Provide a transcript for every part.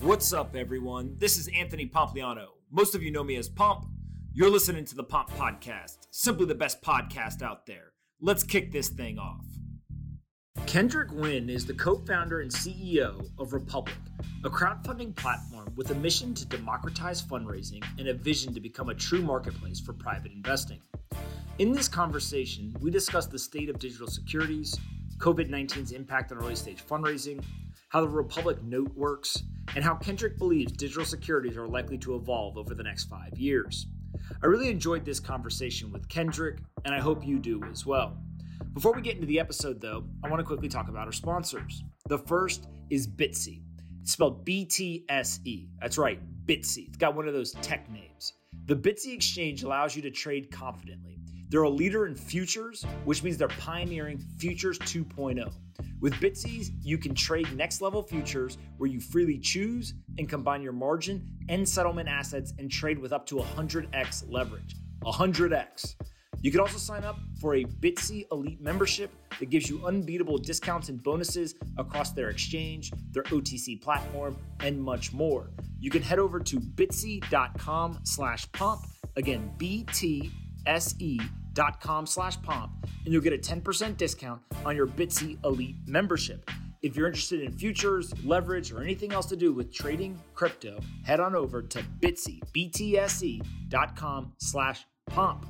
What's up, everyone? This is Anthony Pompliano. Most of you know me as Pomp. You're listening to the Pomp Podcast, simply the best podcast out there. Let's kick this thing off. Kendrick Nguyen is the co founder and CEO of Republic, a crowdfunding platform with a mission to democratize fundraising and a vision to become a true marketplace for private investing. In this conversation, we discuss the state of digital securities, COVID 19's impact on early stage fundraising, how the Republic Note works, and how Kendrick believes digital securities are likely to evolve over the next five years. I really enjoyed this conversation with Kendrick, and I hope you do as well. Before we get into the episode, though, I want to quickly talk about our sponsors. The first is Bitsy. It's spelled B T S E. That's right, Bitsy. It's got one of those tech names. The Bitsy exchange allows you to trade confidently. They're a leader in futures, which means they're pioneering Futures 2.0. With Bitsy's, you can trade next level futures where you freely choose and combine your margin and settlement assets and trade with up to 100x leverage. 100x. You can also sign up for a Bitsy Elite membership that gives you unbeatable discounts and bonuses across their exchange, their OTC platform, and much more. You can head over to bitsy.com slash pomp. Again, B-T-S-E dot com slash pomp and you'll get a 10% discount on your Bitsy Elite membership. If you're interested in futures, leverage, or anything else to do with trading crypto, head on over to bitsy, B-T-S-E dot com slash pomp.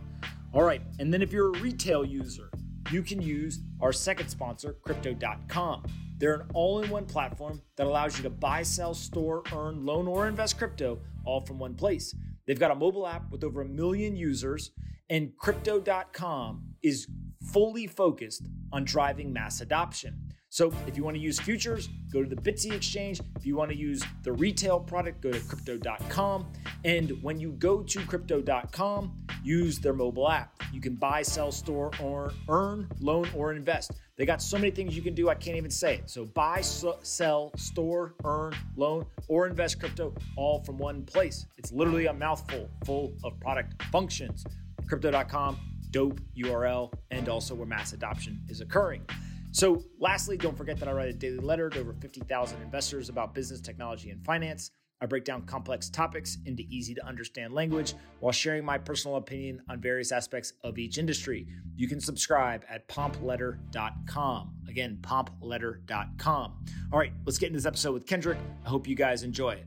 All right, and then if you're a retail user, you can use our second sponsor, crypto.com. They're an all in one platform that allows you to buy, sell, store, earn, loan, or invest crypto all from one place. They've got a mobile app with over a million users and crypto.com is fully focused on driving mass adoption. So if you want to use futures, go to the Bitsy exchange. If you want to use the retail product, go to crypto.com. And when you go to crypto.com, use their mobile app. You can buy, sell, store, or earn, loan, or invest. They got so many things you can do, I can't even say it. So buy, sell, store, earn, loan, or invest crypto all from one place. It's literally a mouthful full of product functions crypto.com, dope URL, and also where mass adoption is occurring. So, lastly, don't forget that I write a daily letter to over 50,000 investors about business, technology, and finance. I break down complex topics into easy to understand language while sharing my personal opinion on various aspects of each industry. You can subscribe at pompletter.com. Again, pompletter.com. All right, let's get into this episode with Kendrick. I hope you guys enjoy it.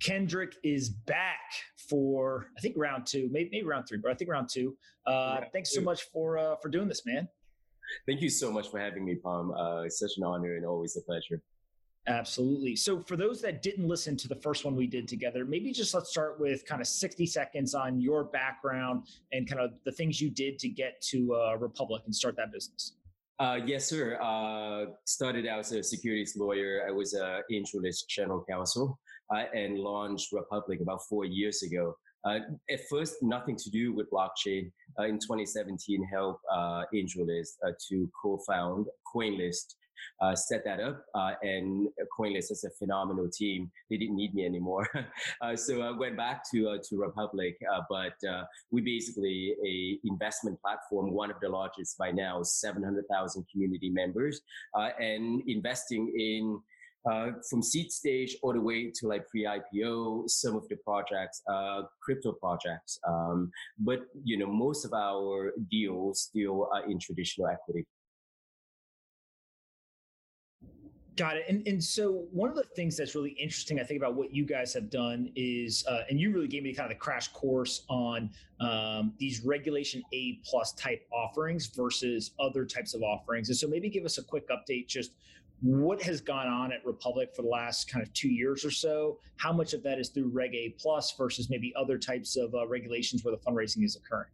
Kendrick is back for I think round two, maybe, maybe round three, but I think round two. Uh, yeah, thanks so much for uh, for doing this, man. Thank you so much for having me, Pomp. Uh, it's such an honor and always a pleasure. Absolutely. So, for those that didn't listen to the first one we did together, maybe just let's start with kind of 60 seconds on your background and kind of the things you did to get to uh, Republic and start that business. Uh, yes, sir. Uh, started out as a securities lawyer. I was a AngelList general counsel uh, and launched Republic about four years ago. Uh, at first, nothing to do with blockchain. Uh, in 2017, helped uh, AngelList uh, to co-found CoinList, uh, set that up, uh, and CoinList is a phenomenal team. They didn't need me anymore, so I went back to to Republic. but we basically a investment platform, one of the largest by now, 700,000 community members, and investing in uh, from seed stage all the way to like pre-IPO, some of the projects, uh, crypto projects. Um, but you know, most of our deals still are in traditional equity. Got it. And and so one of the things that's really interesting, I think, about what you guys have done is, uh, and you really gave me kind of the crash course on um, these Regulation A plus type offerings versus other types of offerings. And so maybe give us a quick update, just what has gone on at Republic for the last kind of two years or so? How much of that is through Reg A plus versus maybe other types of uh, regulations where the fundraising is occurring?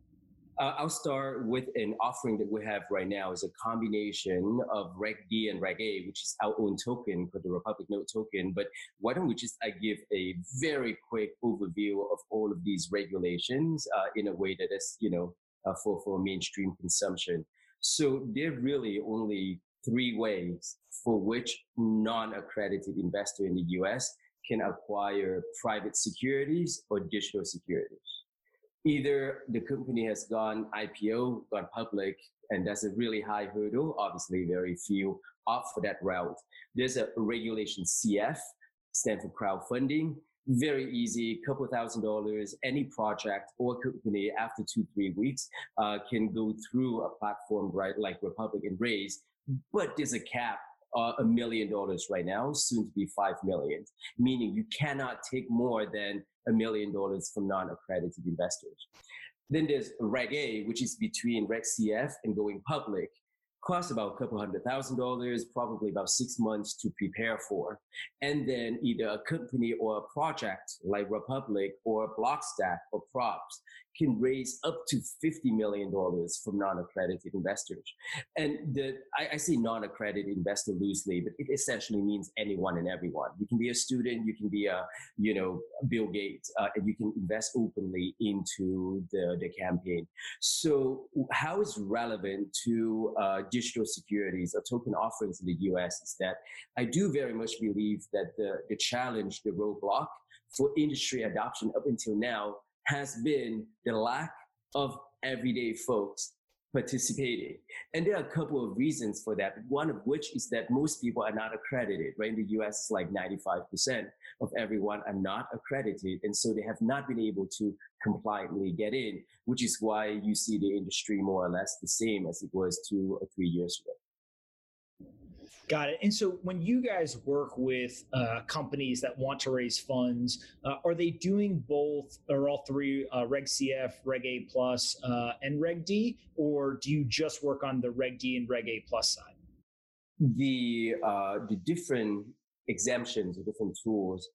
Uh, I'll start with an offering that we have right now is a combination of Reg D and Reg A, which is our own token for the Republic Note token. But why don't we just I give a very quick overview of all of these regulations uh, in a way that is, you know, uh, for, for mainstream consumption. So they're really only three ways for which non-accredited investor in the US can acquire private securities or digital securities either the company has gone IPO, gone public, and that's a really high hurdle. Obviously, very few opt for that route. There's a regulation CF, stand for crowdfunding. Very easy, couple thousand dollars. Any project or company after two, three weeks uh, can go through a platform right like Republic and raise. But there's a cap uh, a million dollars right now, soon to be five million, meaning you cannot take more than a million dollars from non-accredited investors. Then there's Reg A, which is between Reg CF and going public. Costs about a couple hundred thousand dollars, probably about six months to prepare for. And then either a company or a project like Republic or Blockstack or Props can raise up to $50 million from non-accredited investors. And the, I, I say non-accredited investor loosely, but it essentially means anyone and everyone. You can be a student, you can be a, you know, Bill Gates, uh, and you can invest openly into the, the campaign. So how is relevant to uh, digital securities or token offerings in the US is that I do very much believe that the, the challenge, the roadblock for industry adoption up until now has been the lack of everyday folks participating. And there are a couple of reasons for that. One of which is that most people are not accredited, right? In the US, it's like 95% of everyone are not accredited. And so they have not been able to compliantly get in, which is why you see the industry more or less the same as it was two or three years ago. Got it. And so when you guys work with uh, companies that want to raise funds, uh, are they doing both or all three uh, Reg CF, Reg A plus, uh, and Reg D, or do you just work on the Reg D and Reg A plus side? The uh, the different exemptions, the different tools,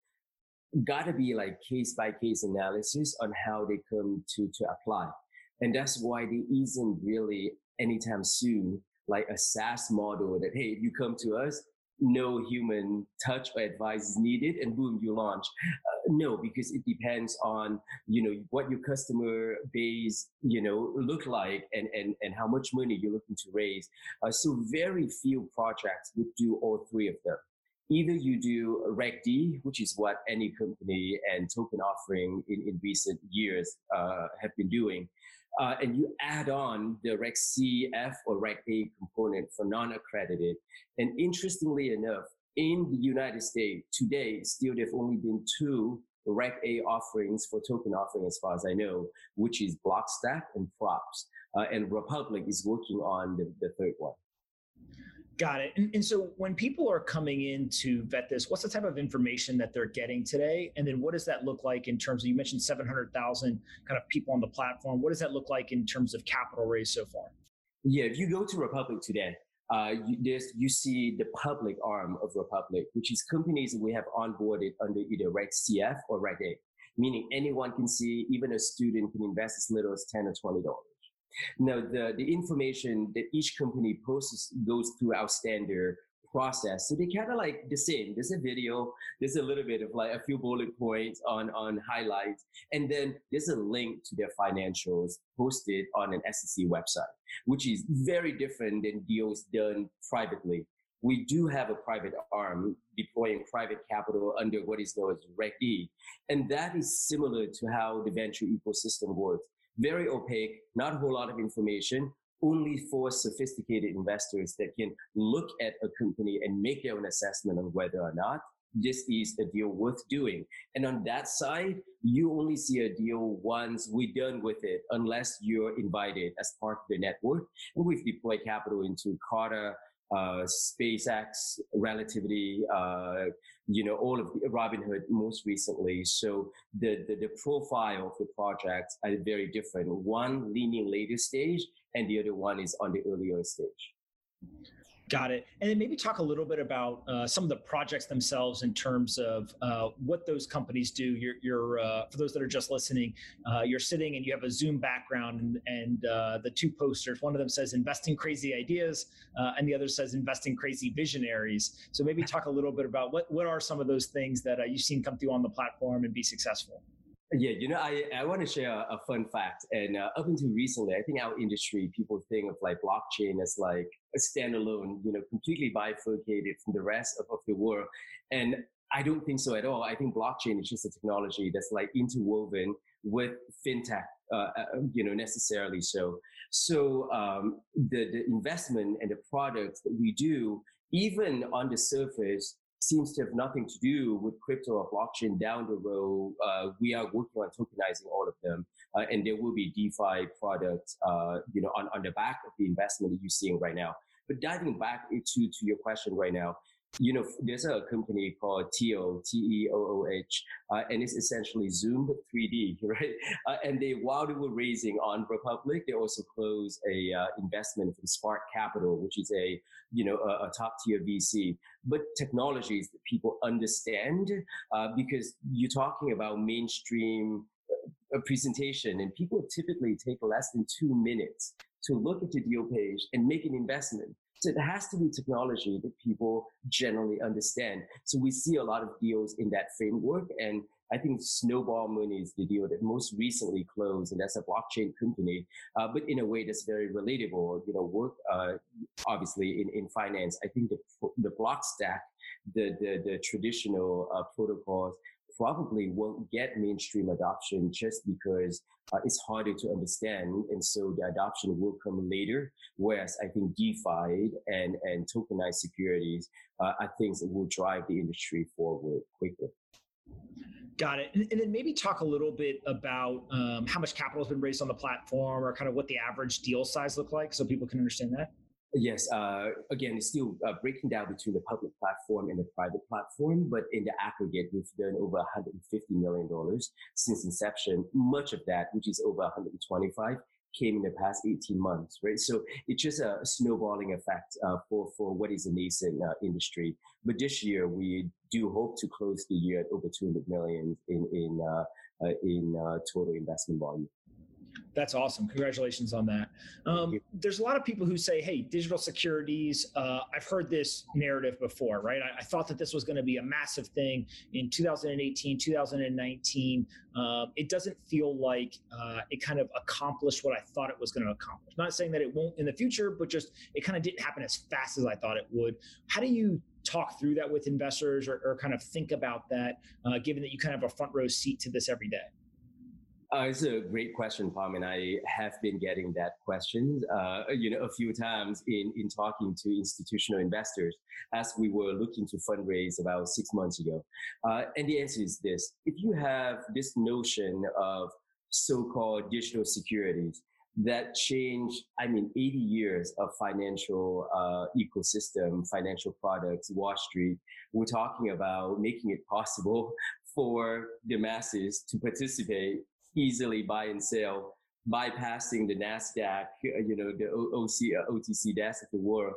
got to be like case by case analysis on how they come to to apply, and that's why there isn't really anytime soon like a SaaS model that, hey, if you come to us, no human touch or advice is needed and boom, you launch. Uh, no, because it depends on, you know, what your customer base, you know, look like and, and, and how much money you're looking to raise. Uh, so very few projects would do all three of them. Either you do Reg D, which is what any company and token offering in, in recent years uh, have been doing, uh, and you add on the Reg CF or Reg A component for non-accredited. And interestingly enough, in the United States today, still there have only been two Reg A offerings for token offering, as far as I know, which is Blockstack and Props. Uh, and Republic is working on the, the third one. Got it. And, and, so when people are coming in to vet this, what's the type of information that they're getting today? And then what does that look like in terms of, you mentioned 700,000 kind of people on the platform. What does that look like in terms of capital raised so far? Yeah, if you go to Republic today, uh, you, you see the public arm of Republic, which is companies that we have onboarded under either Reg CF or Reg A, meaning anyone can see, even a student can invest as little as 10 or $20. Now, the, the information that each company posts goes through our standard process. So they kind of like the same. There's a video, there's a little bit of like a few bullet points on, on highlights, and then there's a link to their financials posted on an SEC website, which is very different than deals done privately. We do have a private arm deploying private capital under what is known as Reg. And that is similar to how the venture ecosystem works very opaque, not a whole lot of information, only for sophisticated investors that can look at a company and make their own assessment of whether or not this is a deal worth doing. And on that side, you only see a deal once we're done with it, unless you're invited as part of the network. And we've deployed capital into Carta, uh, SpaceX, Relativity, uh, you know, all of Robinhood most recently. So the, the, the profile of the projects are very different. One leaning later stage and the other one is on the earlier stage. Got it. And then maybe talk a little bit about uh, some of the projects themselves in terms of uh, what those companies do. You're, you're uh, for those that are just listening, uh, you're sitting and you have a Zoom background, and, and uh, the two posters. One of them says "Investing Crazy Ideas," uh, and the other says "Investing Crazy Visionaries." So maybe talk a little bit about what what are some of those things that you've seen come through on the platform and be successful. Yeah, you know, I, I want to share a, fun fact. And uh, up until recently, I think our industry, people think of like blockchain as like a standalone, you know, completely bifurcated from the rest of, of the world. And I don't think so at all. I think blockchain is just a technology that's like interwoven with fintech, uh, uh you know, necessarily so. So um, the, the investment and the products that we do, even on the surface, seems to have nothing to do with crypto or blockchain down the road. Uh, we are working on tokenizing all of them, uh, and there will be DeFi products, uh, you know, on, on the back of the investment that you're seeing right now. But diving back into to your question right now, you know, there's a company called TEOOH, T-E-O-O-H, uh, and it's essentially Zoom 3D, right? Uh, and they, while they were raising on Republic, they also closed a uh, investment from Spark Capital, which is a, you know, a, a top tier VC. But technologies that people understand, uh, because you're talking about mainstream uh, presentation, and people typically take less than two minutes to look at the deal page and make an investment. So it has to be technology that people generally understand. So we see a lot of deals in that framework. And I think Snowball Money is the deal that most recently closed, and that's a blockchain company, uh, but in a way that's very relatable. You know, work uh, obviously in, in finance. I think the the block stack, the the, the traditional uh, protocols probably won't get mainstream adoption just because uh, it's harder to understand. And so the adoption will come later. Whereas I think DeFi and, and tokenized securities uh, are things that will drive the industry forward quickly. Got it. And, and, then maybe talk a little bit about um, how much capital has been raised on the platform or kind of what the average deal size look like so people can understand that. Yes, uh, again, it's still uh, breaking down between the public platform and the private platform, but in the aggregate, we've done over 150 million dollars since inception. Much of that, which is over 125, came in the past 18 months, right? So it's just a snowballing effect uh, for for what is a nascent uh, industry. But this year, we do hope to close the year at over 200 million in in uh, uh, in total investment volume. That's awesome. Congratulations on that. Um, there's a lot of people who say, hey, digital securities, uh, I've heard this narrative before, right? I, I thought that this was going to be a massive thing in 2018, 2019. Um, it doesn't feel like uh, it kind of accomplished what I thought it was going to accomplish. Not saying that it won't in the future, but just it kind of didn't happen as fast as I thought it would. How do you talk through that with investors or, or kind of think about that, uh, given that you kind of have a front row seat to this every day? Uh, it's a great question, Pomp, and I have been getting that question, uh, you know, a few times in, in talking to institutional investors as we were looking to fundraise about six months ago. Uh, and the answer is this: if you have this notion of so-called digital securities that change, I mean, 80 years of financial uh, ecosystem, financial products, Wall Street, we're talking about making it possible for the masses to participate easily buy and sell, bypassing the NASDAQ, you know, the OC, OTC desk of the world.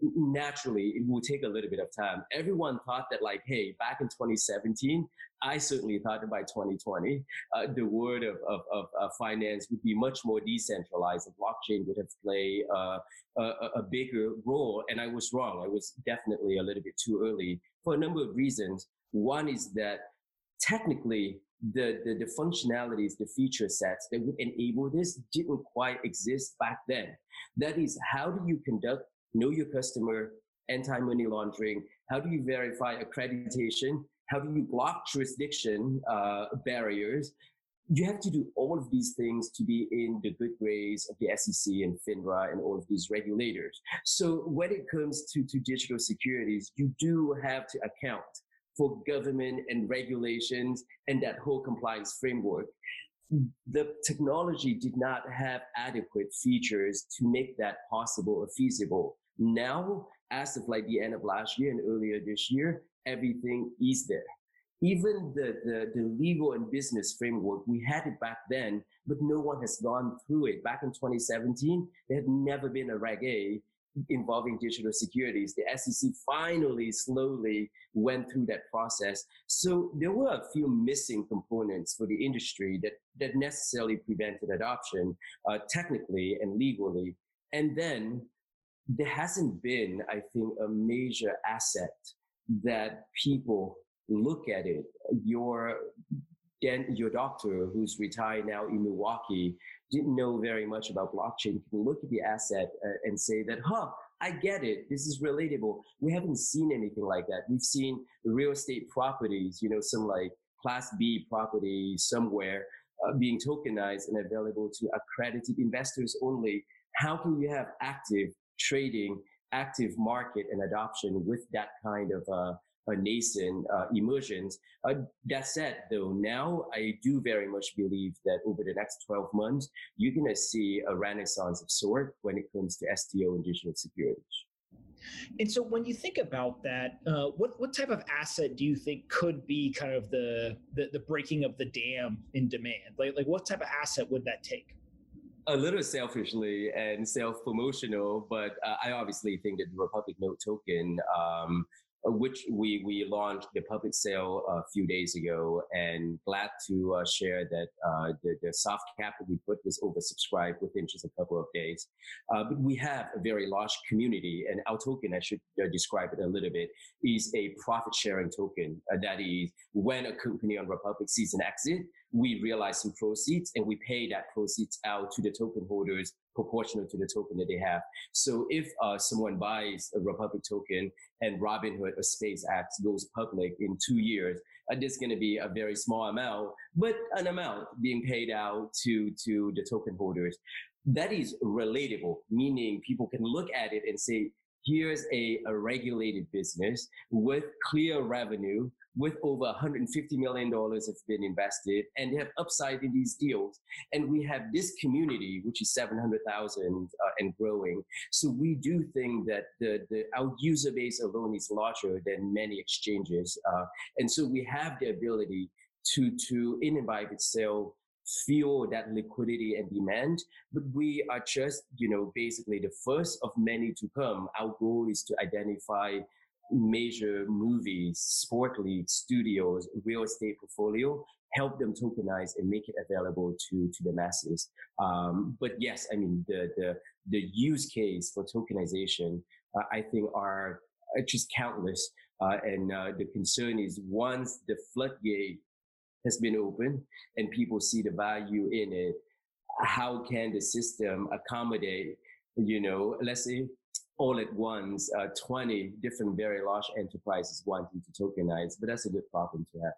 Naturally, it will take a little bit of time. Everyone thought that like, hey, back in 2017, I certainly thought that by 2020, uh, the world of, of, of uh, finance would be much more decentralized and blockchain would have played uh, a, a bigger role. And I was wrong. I was definitely a little bit too early for a number of reasons. One is that technically the, the, the functionalities, the feature sets that would enable this didn't quite exist back then. That is, how do you conduct know your customer, anti-money laundering? How do you verify accreditation? How do you block jurisdiction uh, barriers? You have to do all of these things to be in the good grace of the SEC and FINRA and all of these regulators. So when it comes to, to digital securities, you do have to account for government and regulations and that whole compliance framework. The technology did not have adequate features to make that possible or feasible. Now, as of like the end of last year and earlier this year, everything is there. Even the, the, the legal and business framework, we had it back then, but no one has gone through it. Back in 2017, there had never been a Reg A involving digital securities. The SEC finally slowly went through that process. So there were a few missing components for the industry that, that necessarily prevented adoption uh, technically and legally. And then there hasn't been, I think, a major asset that people look at it. Your your doctor who's retired now in Milwaukee didn't know very much about blockchain can look at the asset uh, and say that, huh, I get it. This is relatable. We haven't seen anything like that. We've seen real estate properties, you know, some like class B property somewhere uh, being tokenized and available to accredited investors only. How can you have active trading, active market and adoption with that kind of uh, nascent uh. Uh, that said, though, now I do very much believe that over the next 12 months, you're going to see a renaissance of sort when it comes to STO and digital securities. And so, when you think about that, uh, what what type of asset do you think could be kind of the, the, the breaking of the dam in demand? Like like what type of asset would that take? A little selfishly and self promotional, but uh, I obviously think that the Republic Note token um, which we we launched the public sale a few days ago, and glad to uh, share that uh, the, the soft cap that we put was oversubscribed within just a couple of days. Uh, but we have a very large community, and our token, I should uh, describe it a little bit, is a profit sharing token. Uh, that is, when a company on Republic sees an exit, we realize some proceeds and we pay that proceeds out to the token holders proportional to the token that they have. So if uh, someone buys a Republic token and Robinhood or SpaceX goes public in two years, uh, there's going to be a very small amount, but an amount being paid out to, to the token holders. That is relatable, meaning people can look at it and say, here's a, a regulated business with clear revenue with over 150 million dollars have been invested and they have upside in these deals. And we have this community which is 700,000 uh, and growing. So we do think that the, the our user base alone is larger than many exchanges uh, and so we have the ability to to in and by itself feel that liquidity and demand. But we are just you know basically the first of many to come. Our goal is to identify major movies, sport leagues, studios, real estate portfolio, help them tokenize and make it available to, to the masses. Um, but yes, I mean, the, the, the use case for tokenization, uh, I think are just countless. Uh, and uh, the concern is once the floodgate has been opened and people see the value in it, how can the system accommodate, you know, let's say all at once uh, 20 different very large enterprises wanting to tokenize, but that's a good problem to have.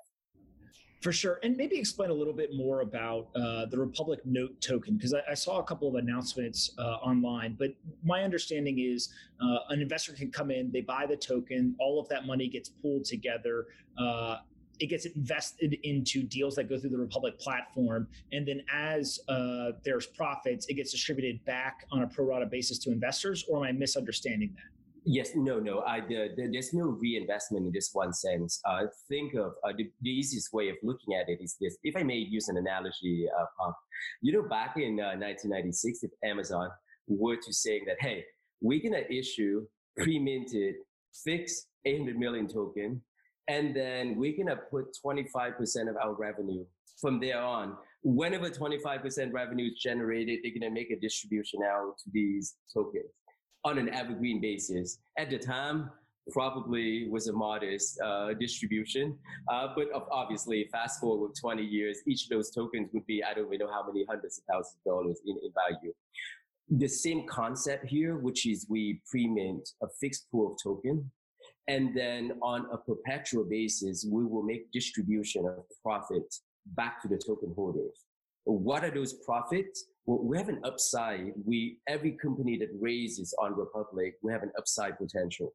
For sure. And maybe explain a little bit more about uh, the Republic Note token, because I, I, saw a couple of announcements uh, online. But my understanding is uh, an investor can come in, they buy the token, all of that money gets pooled together. It gets invested into deals that go through the Republic platform. And then as uh, there's profits, it gets distributed back on a pro rata basis to investors, or am I misunderstanding that? Yes, no, no. I, the, the, there's no reinvestment in this one sense. Uh, think of uh, the, the, easiest way of looking at it is this. If I may use an analogy, uh, you know, back in 1996, uh, if Amazon were to say that, hey, we're going to issue pre-minted fixed 800 million token and then we're going to put 25% of our revenue from there on. Whenever 25% revenue is generated, they're going to make a distribution out to these tokens on an evergreen basis. At the time, probably was a modest uh, distribution. Uh, but obviously, fast forward 20 years, each of those tokens would be, I don't even know how many hundreds of thousands of dollars in, in value. The same concept here, which is we pre-mint a fixed pool of token and then on a perpetual basis, we will make distribution of profits back to the token holders. What are those profits? Well, we have an upside. We, every company that raises on Republic, we have an upside potential.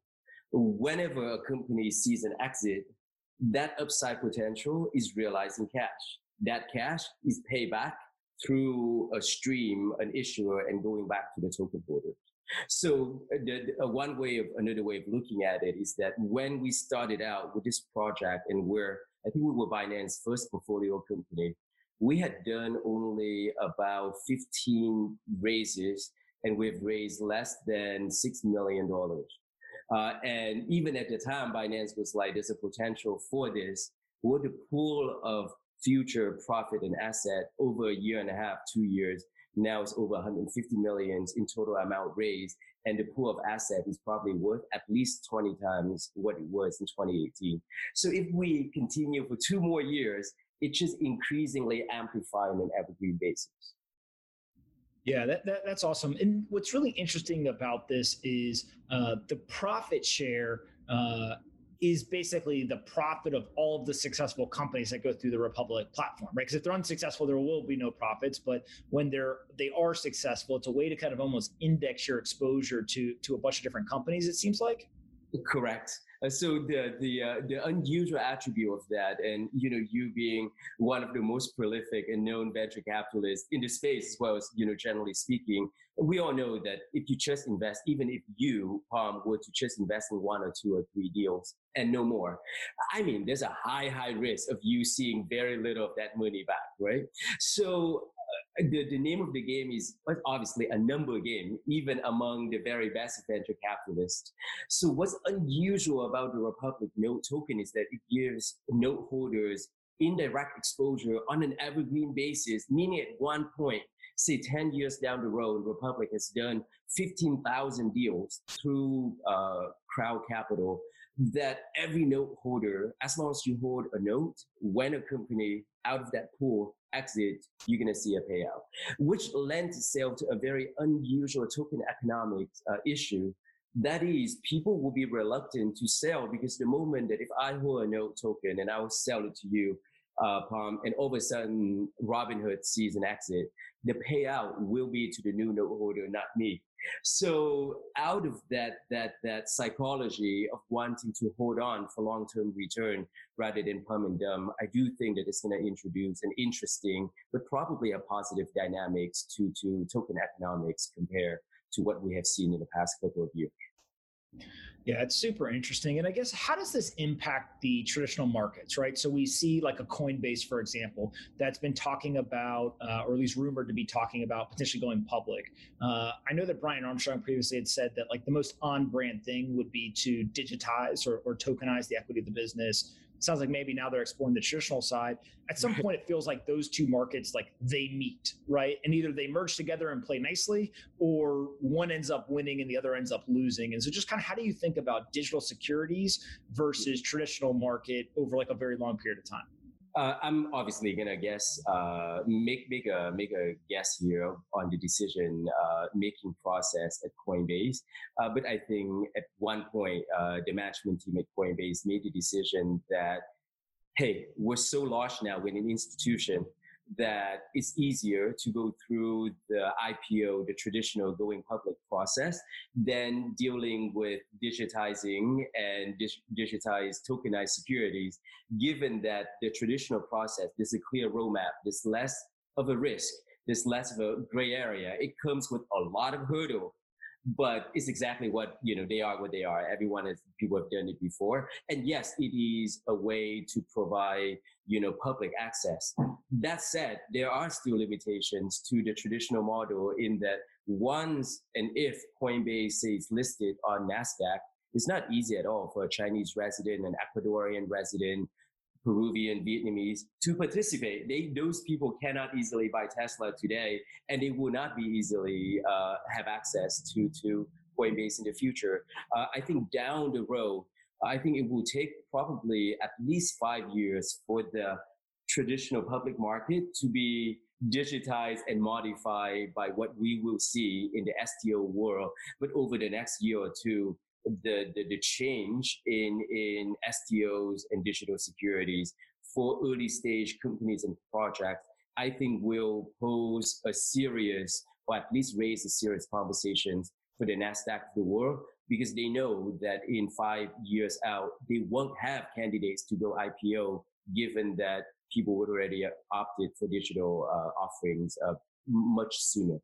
Whenever a company sees an exit, that upside potential is realized in cash. That cash is payback through a stream, an issuer, and going back to the token holders. So uh, the, the, uh, one way of another way of looking at it is that when we started out with this project and we're I think we were Binance's first portfolio company, we had done only about 15 raises and we've raised less than $6 million. Uh, and even at the time, Binance was like, there's a potential for this. What the pool of future profit and asset over a year and a half, two years, now it's over 150 millions in total amount raised. And the pool of asset is probably worth at least 20 times what it was in 2018. So if we continue for two more years, it's just increasingly amplifying an evergreen basis. Yeah, that, that, that's awesome. And what's really interesting about this is uh, the profit share uh, is basically the profit of all of the successful companies that go through the Republic platform, right? Because if they're unsuccessful, there will be no profits. But when they're they are successful, it's a way to kind of almost index your exposure to to a bunch of different companies. It seems like. Correct. Uh, so the the uh, the unusual attribute of that, and you know, you being one of the most prolific and known venture capitalists in the space, as well as you know, generally speaking, we all know that if you just invest, even if you um, were to just invest in one or two or three deals and no more, I mean, there's a high high risk of you seeing very little of that money back, right? So the, the name of the game is obviously a number game, even among the very best venture capitalists. So what's unusual about the Republic Note token is that it gives note holders indirect exposure on an evergreen basis, meaning at one point, say 10 years down the road, Republic has done 15,000 deals through uh, crowd capital that every note holder, as long as you hold a note, when a company out of that pool exit, you're going to see a payout, which lends itself to a very unusual token economic uh, issue. That is, people will be reluctant to sell because the moment that if I hold a note token and I will sell it to you, uh, and all of a sudden Robinhood sees an exit, the payout will be to the new note holder, not me. So out of that that that psychology of wanting to hold on for long term return rather than pump and I do think that it's going to introduce an interesting but probably a positive dynamics to to token economics compared to what we have seen in the past couple of years. Yeah, it's super interesting. And I guess how does this impact the traditional markets, right? So we see like a Coinbase, for example, that's been talking about, uh, or at least rumored to be talking about potentially going public. Uh, I know that Brian Armstrong previously had said that like the most on brand thing would be to digitize or, or tokenize the equity of the business sounds like maybe now they're exploring the traditional side. At some point, it feels like those two markets like they meet, right? And either they merge together and play nicely, or one ends up winning and the other ends up losing. And so, just kind of how do you think about digital securities versus traditional market over like a very long period of time? Uh, I'm obviously gonna guess, uh, make make a make a guess here on the decision uh, making process at Coinbase. Uh, but I think at one point, uh, the management team at Coinbase made the decision that, hey, we're so large now, we're an institution that it's easier to go through the IPO, the traditional going public process, than dealing with digitizing and dig- digitized tokenized securities, given that the traditional process, there's a clear roadmap, there's less of a risk, there's less of a gray area. It comes with a lot of hurdle but it's exactly what you know they are what they are. Everyone is people have done it before. And yes it is a way to provide you know public access. That said there are still limitations to the traditional model in that once and if coinbase is listed on nasdaq it's not easy at all for a chinese resident an ecuadorian resident Peruvian, Vietnamese to participate. They, those people cannot easily buy Tesla today, and they will not be easily uh, have access to to Coinbase in the future. Uh, I think down the road, I think it will take probably at least five years for the traditional public market to be digitized and modified by what we will see in the STO world. But over the next year or two, the, the, the change in, in STOs and digital securities for early stage companies and projects, I think will pose a serious, or at least raise a serious conversations for the NASDAQ of the world because they know that in five years out, they won't have candidates to go IPO given that people would already opted for digital uh, offerings uh, much sooner.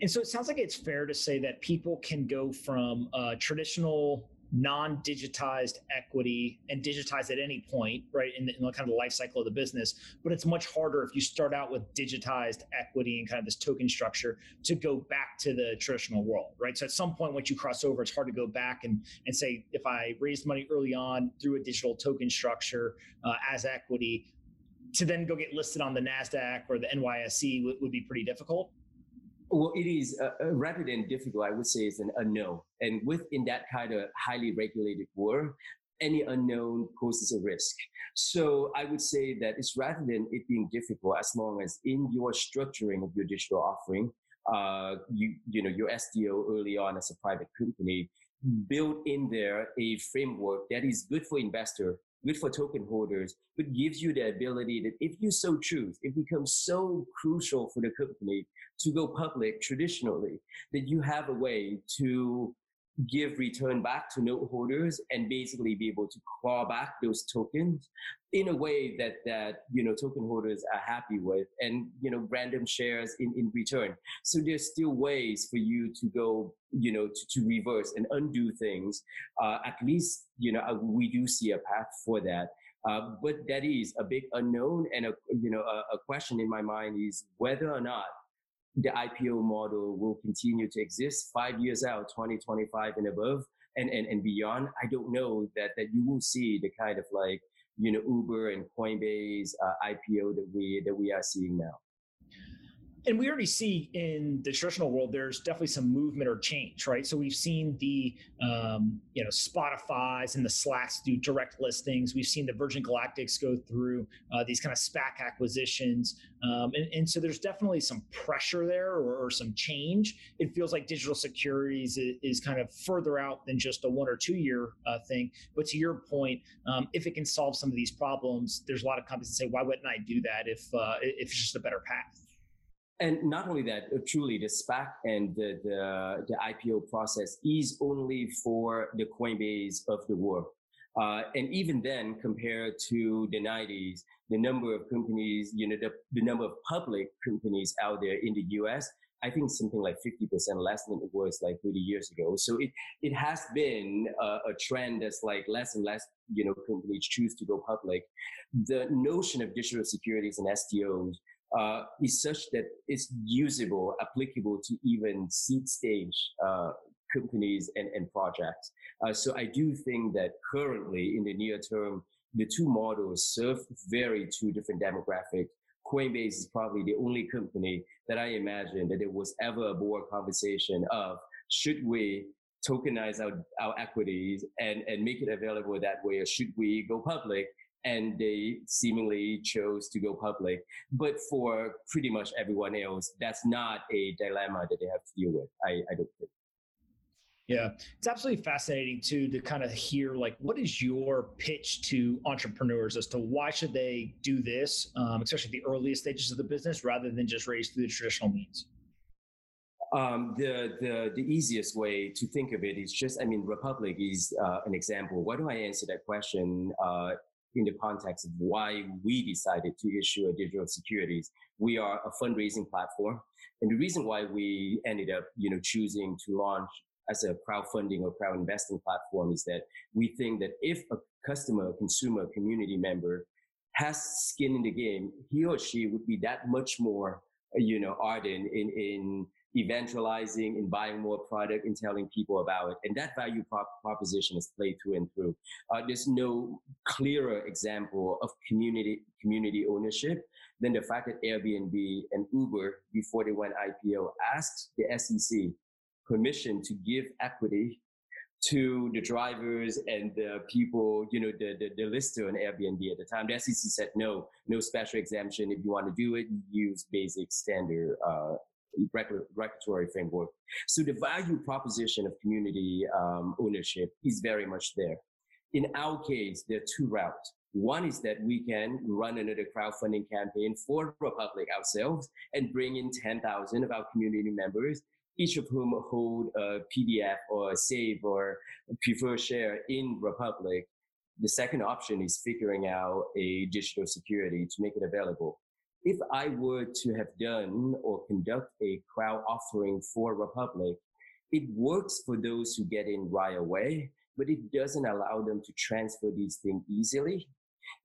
And so it sounds like it's fair to say that people can go from traditional non-digitized equity and digitized at any point, right, in the, in the, kind of the life cycle of the business. But it's much harder if you start out with digitized equity and kind of this token structure to go back to the traditional world, right? So at some point, once you cross over, it's hard to go back and and say if I raised money early on through a digital token structure uh, as equity, to then go get listed on the Nasdaq or the NYSE would, would be pretty difficult. Well, it is uh, uh, rapid and difficult. I would say it's an unknown, and within that kind of highly regulated world, any unknown poses a risk. So I would say that it's rather than it being difficult, as long as in your structuring of your digital offering, uh, you you know your STO early on as a private company, build in there a framework that is good for investor, good for token holders, but gives you the ability that if you so choose, it becomes so crucial for the company to go public traditionally that you have a way to give return back to note holders and basically be able to claw back those tokens in a way that that you know token holders are happy with and you know random shares in in return. So there's still ways for you to go you know to, to reverse and undo things. Uh, at least you know uh, we do see a path for that. Uh, but that is a big unknown and a you know a, a question in my mind is whether or not the IPO model will continue to exist five years out, 2025 and above and, and, and beyond. I don't know that, that you will see the kind of like, you know, Uber and Coinbase uh, IPO that we, that we are seeing now and we already see in the traditional world there's definitely some movement or change right? So we've seen the um, you know spotify's and the slacks do direct listings. We've seen the virgin galactics go through uh, these kind of spac acquisitions. Um, and, and, so there's definitely some pressure there or, or, some change. It feels like digital securities is, is, kind of further out than just a one or two year uh, thing. But to your point um, if it can solve some of these problems there's a lot of companies that say why wouldn't i do that if uh, if it's just a better path and not only that, uh, truly the SPAC and the, the, the, IPO process is only for the Coinbase of the world. Uh, and even then, compared to the 90s, the number of companies, you know, the, the number of public companies out there in the US, I think something like 50% less than it was like 30 years ago. So it, it has been a, a trend that's like less and less, you know, companies choose to go public. The notion of digital securities and STOs uh, is such that it's usable, applicable to even seed stage uh, companies and, and projects. Uh, so I do think that currently in the near term, the two models serve very two different demographics. Coinbase is probably the only company that I imagine that there was ever a board conversation of should we tokenize our, our equities and, and make it available that way or should we go public and they seemingly chose to go public. But for pretty much everyone else, that's not a dilemma that they have to deal with. I, I don't think. Yeah, it's absolutely fascinating too to kind of hear like what is your pitch to entrepreneurs as to why should they do this, um, especially the earliest stages of the business, rather than just raise through the traditional means. Um, the, the the easiest way to think of it is just I mean Republic is uh, an example. Why do I answer that question? Uh, in the context of why we decided to issue a digital securities. We are a fundraising platform. And the reason why we ended up, you know, choosing to launch as a crowdfunding or crowd investing platform is that we think that if a customer, consumer, community member has skin in the game, he or she would be that much more, you know, ardent in, in evangelizing and buying more product and telling people about it. And that value prop- proposition is played through and through. Uh, there's no clearer example of community community ownership than the fact that Airbnb and Uber, before they went IPO, asked the SEC permission to give equity to the drivers and the people, you know, the, the, the lister on Airbnb at the time. The SEC said no, no special exemption. If you want to do it, use basic standard uh, regulatory framework. So the value proposition of community um, ownership is very much there. In our case, there are two routes. One is that we can run another crowdfunding campaign for Republic ourselves and bring in 10,000 of our community members, each of whom hold a PDF or a SAFE or prefer share in Republic. The second option is figuring out a digital security to make it available if I were to have done or conduct a crowd offering for Republic, it works for those who get in right away, but it doesn't allow them to transfer these things easily.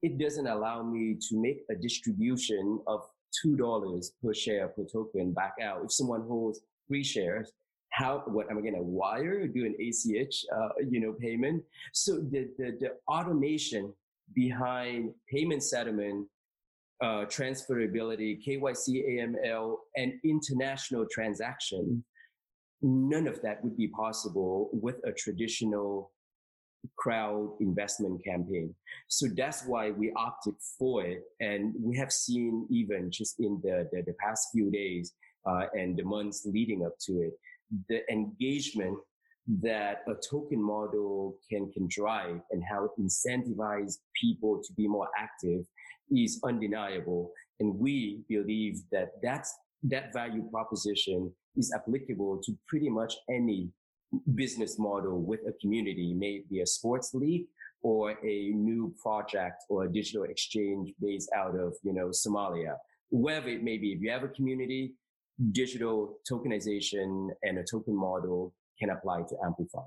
It doesn't allow me to make a distribution of $2 per share per token back out. If someone holds three shares, how, what am I going to wire, do an ACH, uh, you know, payment? So the, the, the automation behind payment settlement, uh, transferability, KYC, AML, and international transaction, none of that would be possible with a traditional crowd investment campaign. So that's why we opted for it. And we have seen even just in the, the, the past few days uh, and the months leading up to it, the engagement that a token model can, can drive and how it incentivizes people to be more active is undeniable. And we believe that that's, that value proposition is applicable to pretty much any business model with a community, may it be a sports league or a new project or a digital exchange based out of, you know, Somalia, wherever it may be. If you have a community, digital tokenization and a token model can apply to amplify.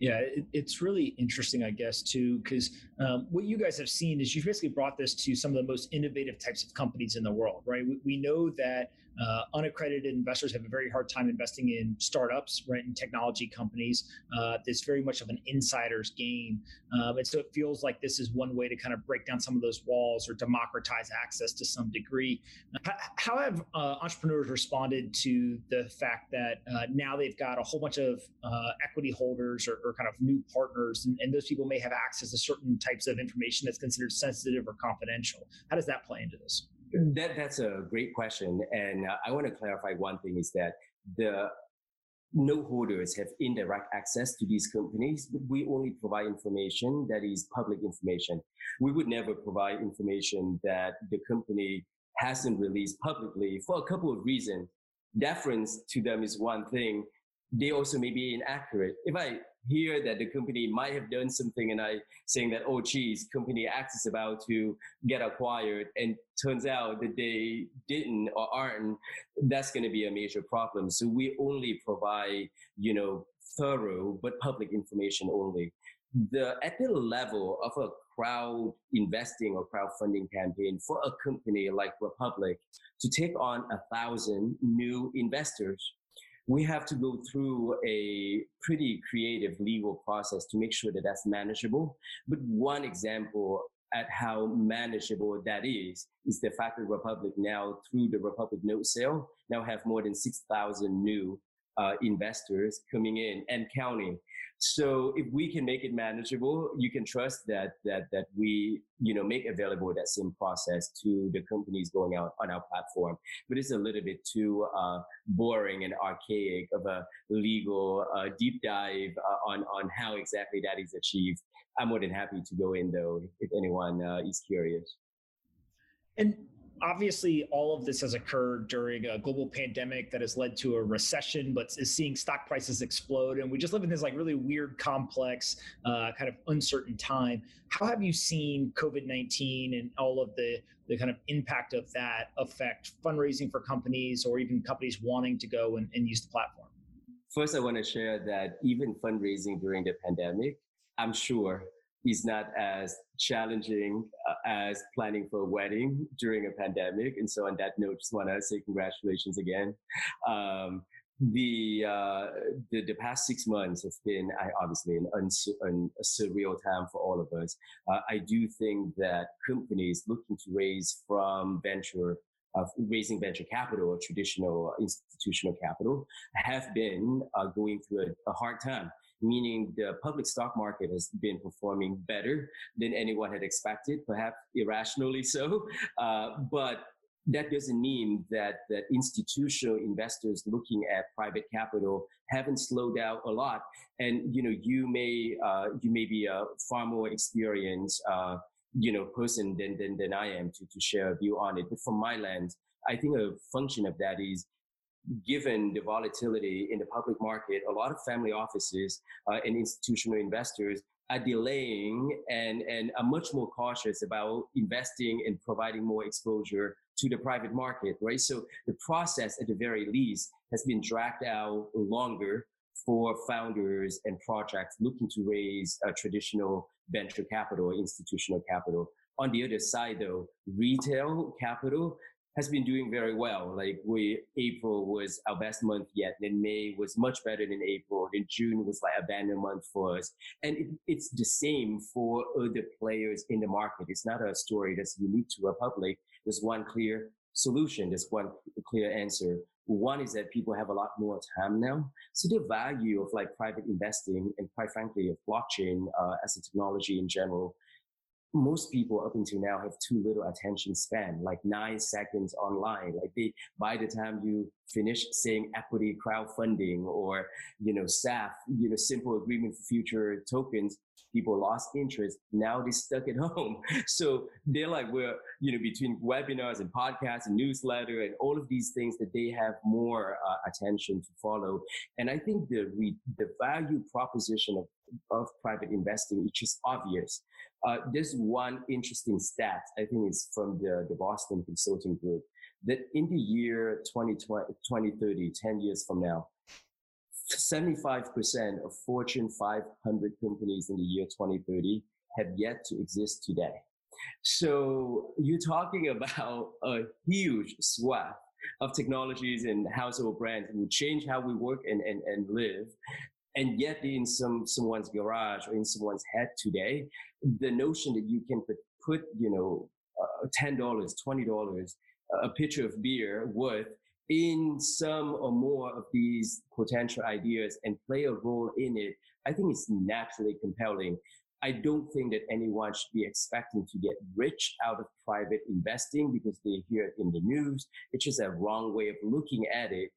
Yeah, it, it's really interesting, I guess, too, because um, what you guys have seen is you've basically brought this to some of the most innovative types of companies in the world, right? We, we know that uh, unaccredited investors have a very hard time investing in startups, right, and technology companies. Uh, it's very much of an insider's game, um, and so it feels like this is one way to kind of break down some of those walls or democratize access to some degree. How have uh, entrepreneurs responded to the fact that uh, now they've got a whole bunch of uh, equity holders or, or, kind of new partners, and, and those people may have access to certain types of information that's considered sensitive or confidential? How does that play into this? That that's a great question, and uh, I want to clarify one thing: is that the note holders have indirect access to these companies, but we only provide information that is public information. We would never provide information that the company hasn't released publicly for a couple of reasons. Deference to them is one thing. They also may be inaccurate. If I hear that the company might have done something and I saying that, oh, geez, company X is about to get acquired and turns out that they didn't or aren't, that's going to be a major problem. So we only provide, you know, thorough but public information only. The at the level of a crowd investing or crowdfunding campaign for a company like Republic to take on a thousand new investors we have to go through a pretty creative legal process to make sure that that's manageable. But one example at how manageable that is is the fact that Republic now, through the Republic note sale, now have more than 6,000 new uh, investors coming in and counting. So if we can make it manageable, you can trust that that that we you know make available that same process to the companies going out on our platform. But it's a little bit too uh, boring and archaic of a legal uh, deep dive uh, on on how exactly that is achieved. I'm more than happy to go in though if anyone uh, is curious. And obviously all of this has occurred during a global pandemic that has led to a recession but is seeing stock prices explode and we just live in this like really weird complex uh, kind of uncertain time. How have you seen covid-19 and all of the the kind of impact of that affect fundraising for companies or even companies wanting to go and, and use the platform? First i want to share that even fundraising during the pandemic i'm sure is not as challenging uh, as planning for a wedding during a pandemic. And so, on that note, just want to say congratulations again. Um, the, uh, the the past six months has been obviously an, uns- an, a surreal time for all of us. Uh, I do think that companies looking to raise from venture of raising venture capital or traditional institutional capital have been uh, going through a, a, hard time meaning the public stock market has been performing better than anyone had expected, perhaps irrationally so. Uh, but that doesn't mean that that institutional investors looking at private capital haven't slowed down a lot. And you know, you may uh, you may be a far more experienced uh, you know person than, than than I am to to share a view on it. But from my lens, I think a function of that is given the volatility in the public market, a lot of family offices uh, and institutional investors are delaying and, and are much more cautious about investing and providing more exposure to the private market, right? So the process at the very least has been dragged out longer for founders and projects looking to raise a traditional venture capital institutional capital. On the other side, though, retail capital has been doing very well. Like we, April was our best month yet. Then May was much better than April. Then June was like a banner month for us. And it, it's the same for other players in the market. It's not a story that's unique to Republic. There's one clear solution. There's one clear answer. One is that people have a lot more time now. So the value of like private investing and quite frankly of blockchain uh, as a technology in general most people up until now have too little attention span, like nine seconds online. Like they, by the time you finish saying equity crowdfunding or, you know, SAFT, you know, simple agreement for future tokens, people lost interest. Now they're stuck at home. So they're like, we're, you know, between webinars and podcasts and newsletter and all of these things that they have more uh, attention to follow. And I think the, re- the value proposition of, of private investing is just obvious. Uh, there's one interesting stat, I think it's from the, the Boston Consulting Group, that in the year 2020, 2030, 10 years from now, 75% of Fortune 500 companies in the year 2030 have yet to exist today. So you're talking about a huge swath of technologies and household brands that will change how we work and, and, and live and yet in some someone's garage or in someone's head today the notion that you can put, put you know uh, $10 $20 a pitcher of beer worth in some or more of these potential ideas and play a role in it i think it's naturally compelling I don't think that anyone should be expecting to get rich out of private investing because they hear it in the news. It's just a wrong way of looking at it.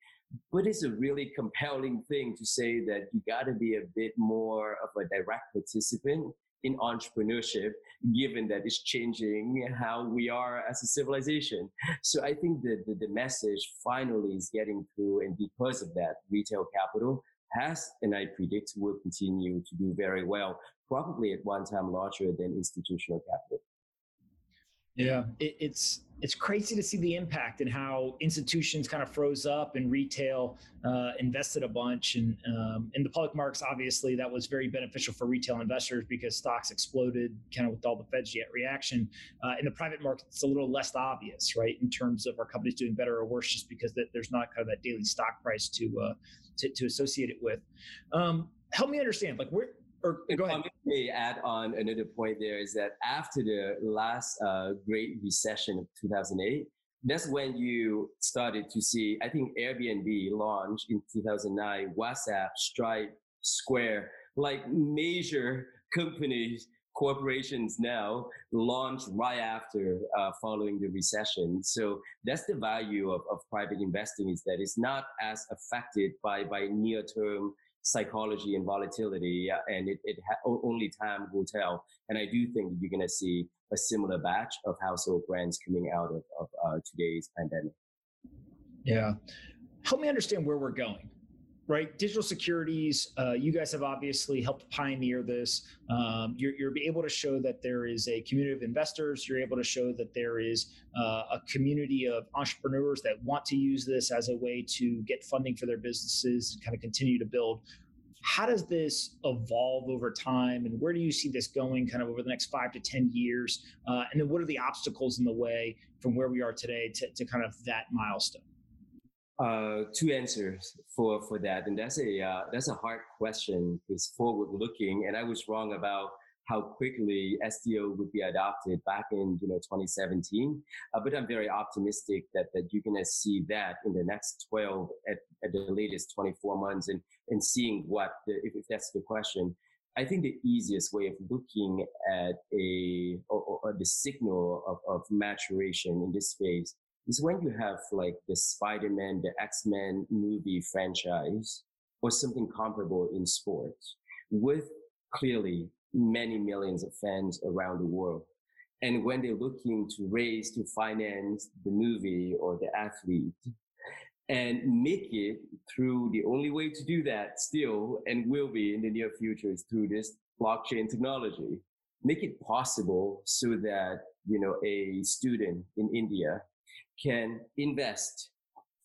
But it's a really compelling thing to say that you got to be a bit more of a direct participant in entrepreneurship, given that it's changing how we are as a civilization. So I think that the, the message finally is getting through. And because of that, retail capital has, and I predict will continue to do very well, probably at one time larger than institutional capital. Yeah, it, it's it's crazy to see the impact and how institutions kind of froze up and retail uh, invested a bunch. And um, in the public markets, obviously, that was very beneficial for retail investors because stocks exploded kind of with all the Fed's jet reaction. Uh, in the private market, it's a little less obvious, right, in terms of our companies doing better or worse, just because that there's not kind of that daily stock price to uh, to, to, associate it with. Um, help me understand, like where or go ahead. May add on another point there is that after the last uh, great recession of 2008, that's when you started to see, I think Airbnb launched in 2009, WhatsApp, Stripe, Square, like major companies, corporations now launch right after uh, following the recession. So that's the value of, of private investing is that it's not as affected by, by near term psychology and volatility, and it, it ha- only time will tell. And I do think you're going to see a similar batch of household brands coming out of, of uh, today's pandemic. Yeah. Help me understand where we're going right? Digital securities, uh, you guys have obviously helped pioneer this. Um, you're, you're, able to show that there is a community of investors. You're able to show that there is uh, a community of entrepreneurs that want to use this as a way to get funding for their businesses, and kind of continue to build. How does this evolve over time, and where do you see this going, kind of over the next five to ten years? Uh, and then, what are the obstacles in the way from where we are today to, to kind of that milestone? Uh, two answers for for that, and that's a uh, that's a hard question because forward looking, and I was wrong about how quickly STO would be adopted back in you know 2017. Uh, but I'm very optimistic that that you're gonna see that in the next 12 at, at the latest 24 months, and and seeing what the, if, if that's the question. I think the easiest way of looking at a or, or the signal of, of maturation in this space is when you have like the Spider-Man, the X-Men movie franchise or something comparable in sports with clearly many millions of fans around the world. And when they're looking to raise to finance the movie or the athlete and make it through the only way to do that still and will be in the near future is through this blockchain technology. Make it possible so that, you know, a student in India can invest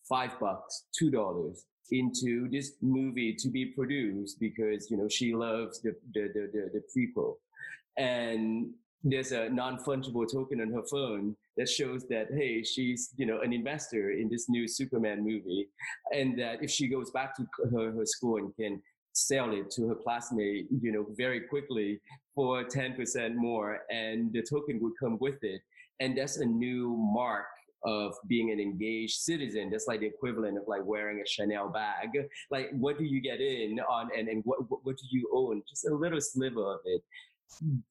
five bucks, two dollars, into this movie to be produced because you know she loves the the the, the, the and there's a non-fungible token on her phone that shows that hey she's you know an investor in this new superman movie and that if she goes back to her, her school and can sell it to her classmate you know very quickly for 10% more and the token would come with it. And that's a new mark of being an engaged citizen. That's like the equivalent of like wearing a Chanel bag. Like, what do you get in on, and, and what, what, do you own? Just a little sliver of it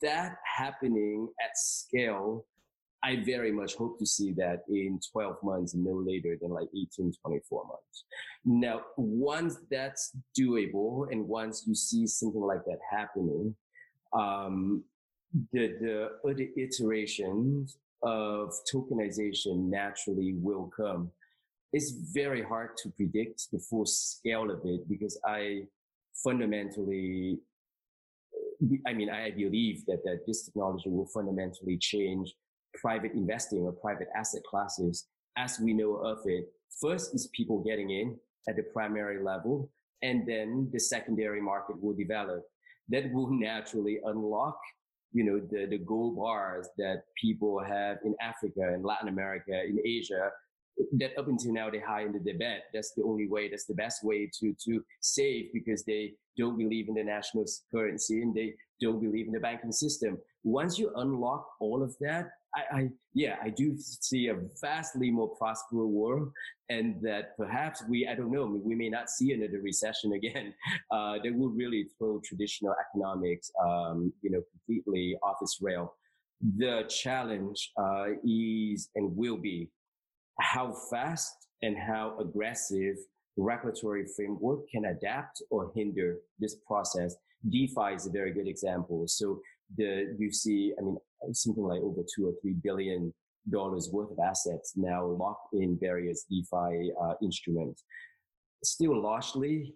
that happening at scale, I very much hope to see that in 12 months, no later than like 18, 24 months. Now, once that's doable and once you see something like that happening, um, the, the other iterations of tokenization naturally will come. It's very hard to predict the full scale of it because I fundamentally I mean, I believe that, that this technology will fundamentally change private investing or private asset classes as we know of it. First is people getting in at the primary level, and then the secondary market will develop. That will naturally unlock, you know, the, the gold bars that people have in Africa and Latin America, in Asia, that up until now they hide in the bet. That's the only way. That's the best way to to save because they don't believe in the national currency and they don't believe in the banking system. Once you unlock all of that, I, I yeah, I do see a vastly more prosperous world, and that perhaps we I don't know we may not see another recession again. Uh, that will really throw traditional economics, um, you know, completely off its rail. The challenge uh, is and will be how fast and how aggressive regulatory framework can adapt or hinder this process. DeFi is a very good example. So the you see, I mean, something like over two or three billion dollars worth of assets now locked in various DeFi uh, instruments, still largely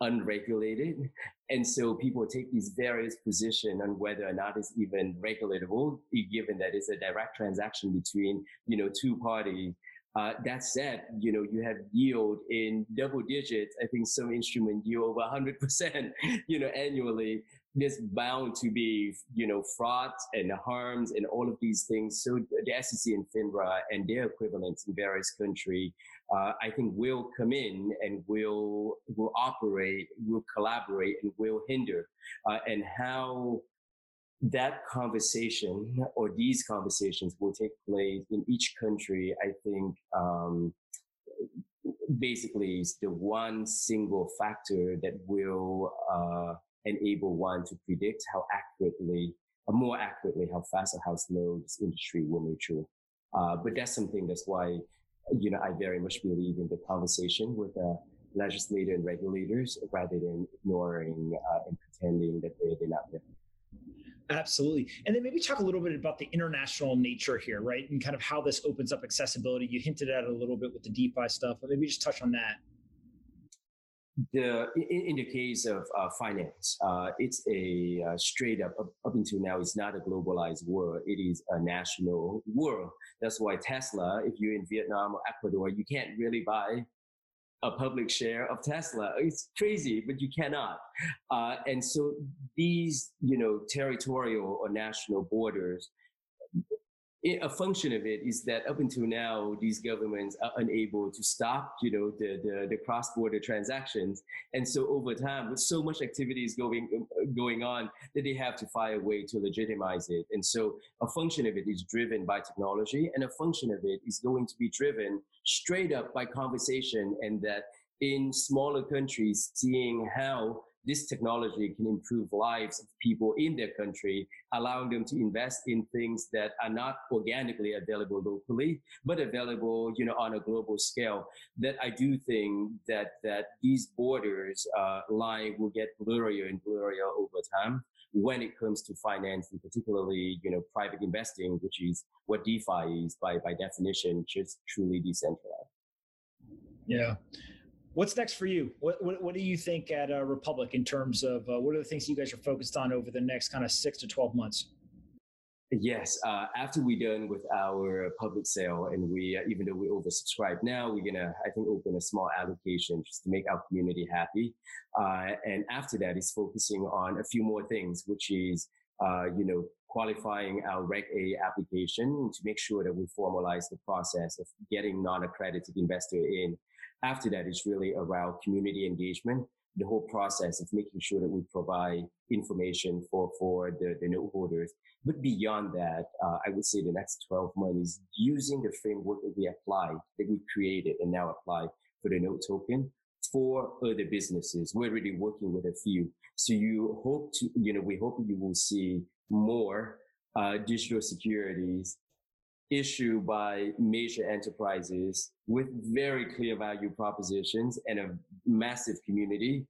unregulated. And so people take these various positions on whether or not it's even regulatable, given that it's a direct transaction between, you know, two parties uh, that said, you know, you have yield in double digits. I think some instrument yield over 100%, you know, annually. There's bound to be, you know, fraud and harms and all of these things. So the SEC and FINRA and their equivalents in various countries, uh, I think will come in and will, will operate, will collaborate and will hinder. Uh, and how that conversation or these conversations will take place in each country, I think, um, basically is the one single factor that will uh, enable one to predict how accurately, uh, more accurately, how fast or how slow this industry will mature. Uh, but that's something that's why, you know, I very much believe in the conversation with the legislator and regulators rather than ignoring uh, and pretending that they, they're not there. Absolutely. And then maybe talk a little bit about the international nature here, right? And kind of how this opens up accessibility. You hinted at it a little bit with the DeFi stuff, but maybe just touch on that. The in, in the case of uh, finance, uh, it's a uh, straight up, up up until now, it's not a globalized world. It is a national world. That's why Tesla, if you're in Vietnam or Ecuador, you can't really buy a public share of Tesla. It's crazy, but you cannot. Uh, and so these, you know, territorial or national borders a function of it is that up until now, these governments are unable to stop, you know, the, the, the cross-border transactions. And so over time, with so much activities going, uh, going on, that they have to find a way to legitimize it. And so a function of it is driven by technology and a function of it is going to be driven straight up by conversation and that in smaller countries, seeing how this technology can improve lives of people in their country, allowing them to invest in things that are not organically available locally, but available, you know, on a global scale. That I do think that that these borders uh, line will get blurrier and blurrier over time when it comes to finance and particularly, you know, private investing, which is what DeFi is by by definition, just truly decentralized. Yeah. What's next for you? What, what, what do you think at uh, Republic in terms of uh, what are the things you guys are focused on over the next kind of six to 12 months? Yes, uh, after we're done with our public sale, and we, uh, even though we oversubscribed now, we're gonna, I think, open a small allocation just to make our community happy. Uh, and after that, is focusing on a few more things, which is, uh, you know, qualifying our Reg A application to make sure that we formalize the process of getting non-accredited investor in. After that, it's really around community engagement the whole process of making sure that we provide information for, for the, the note holders. But beyond that, uh, I would say the next 12 months is using the framework that we applied, that we created and now apply for the note token for other businesses. We're already working with a few. So you hope to, you know, we hope you will see more uh, digital securities issued by major enterprises with very clear value propositions and a massive community,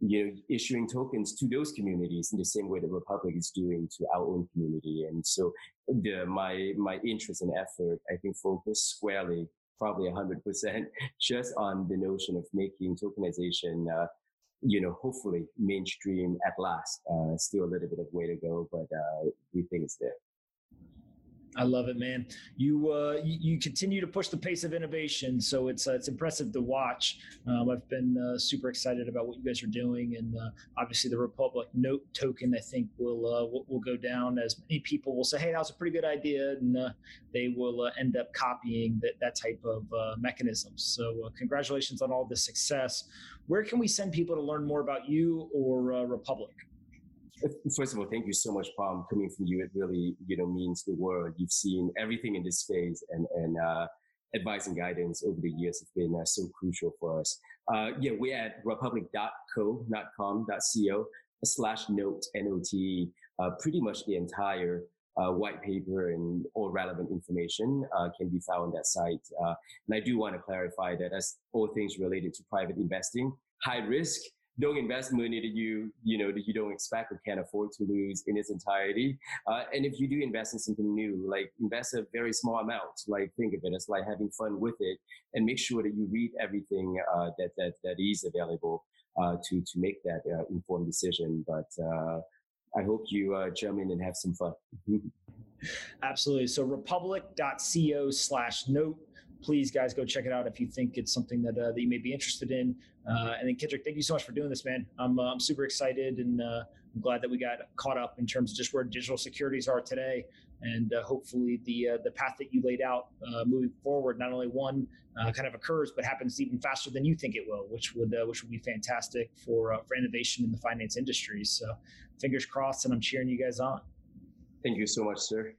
you know, issuing tokens to those communities in the same way the Republic is doing to our own community. And so the, my, my interest and effort, I think focus squarely, probably hundred percent just on the notion of making tokenization, uh, you know, hopefully mainstream at last. Uh, still a little bit of way to go, but uh, we think it's there. I love it, man. You, uh, you, continue to push the pace of innovation, so it's uh, it's impressive to watch. Um, I've been uh, super excited about what you guys are doing, and uh, obviously the Republic Note token I think will, uh, will, will go down as many people will say, "Hey, that was a pretty good idea," and uh, they will end up copying that that type of mechanism. So congratulations on all the success. Where can we send people to learn more about you or Republic? First of all, thank you so much, Pomp. Coming from you, it really, you know, means the world. You've seen everything in this space and, and, uh, advice and guidance over the years have been uh, so crucial for us. Uh, yeah, we're at republic.co, not com, .co slash note, N-O-T, uh, pretty much the entire uh, white paper and all relevant information uh, can be found on that site. Uh, and I do want to clarify that as all things related to private investing, high risk, don't invest money that you you know that you don't expect or can't afford to lose in its entirety. Uh, and if you do invest in something new, like invest a very small amount, like think of it as like having fun with it, and make sure that you read everything uh, that that that is available uh, to to make that uh, informed decision. But uh, I hope you uh, jump in and have some fun. Absolutely. So republic.co slash note please, guys, go check it out if you think it's something that, uh, that you may be interested in. Uh, and then Kendrick, thank you so much for doing this, man. I'm, uh, I'm super excited and uh, I'm glad that we got caught up in terms of just where digital securities are today. And uh, hopefully the uh, the path that you laid out moving forward, not only one kind of occurs, but happens even faster than you think it will, which would which would be fantastic for for innovation in the finance industry. So fingers crossed, and I'm cheering you guys on. Thank you so much, sir.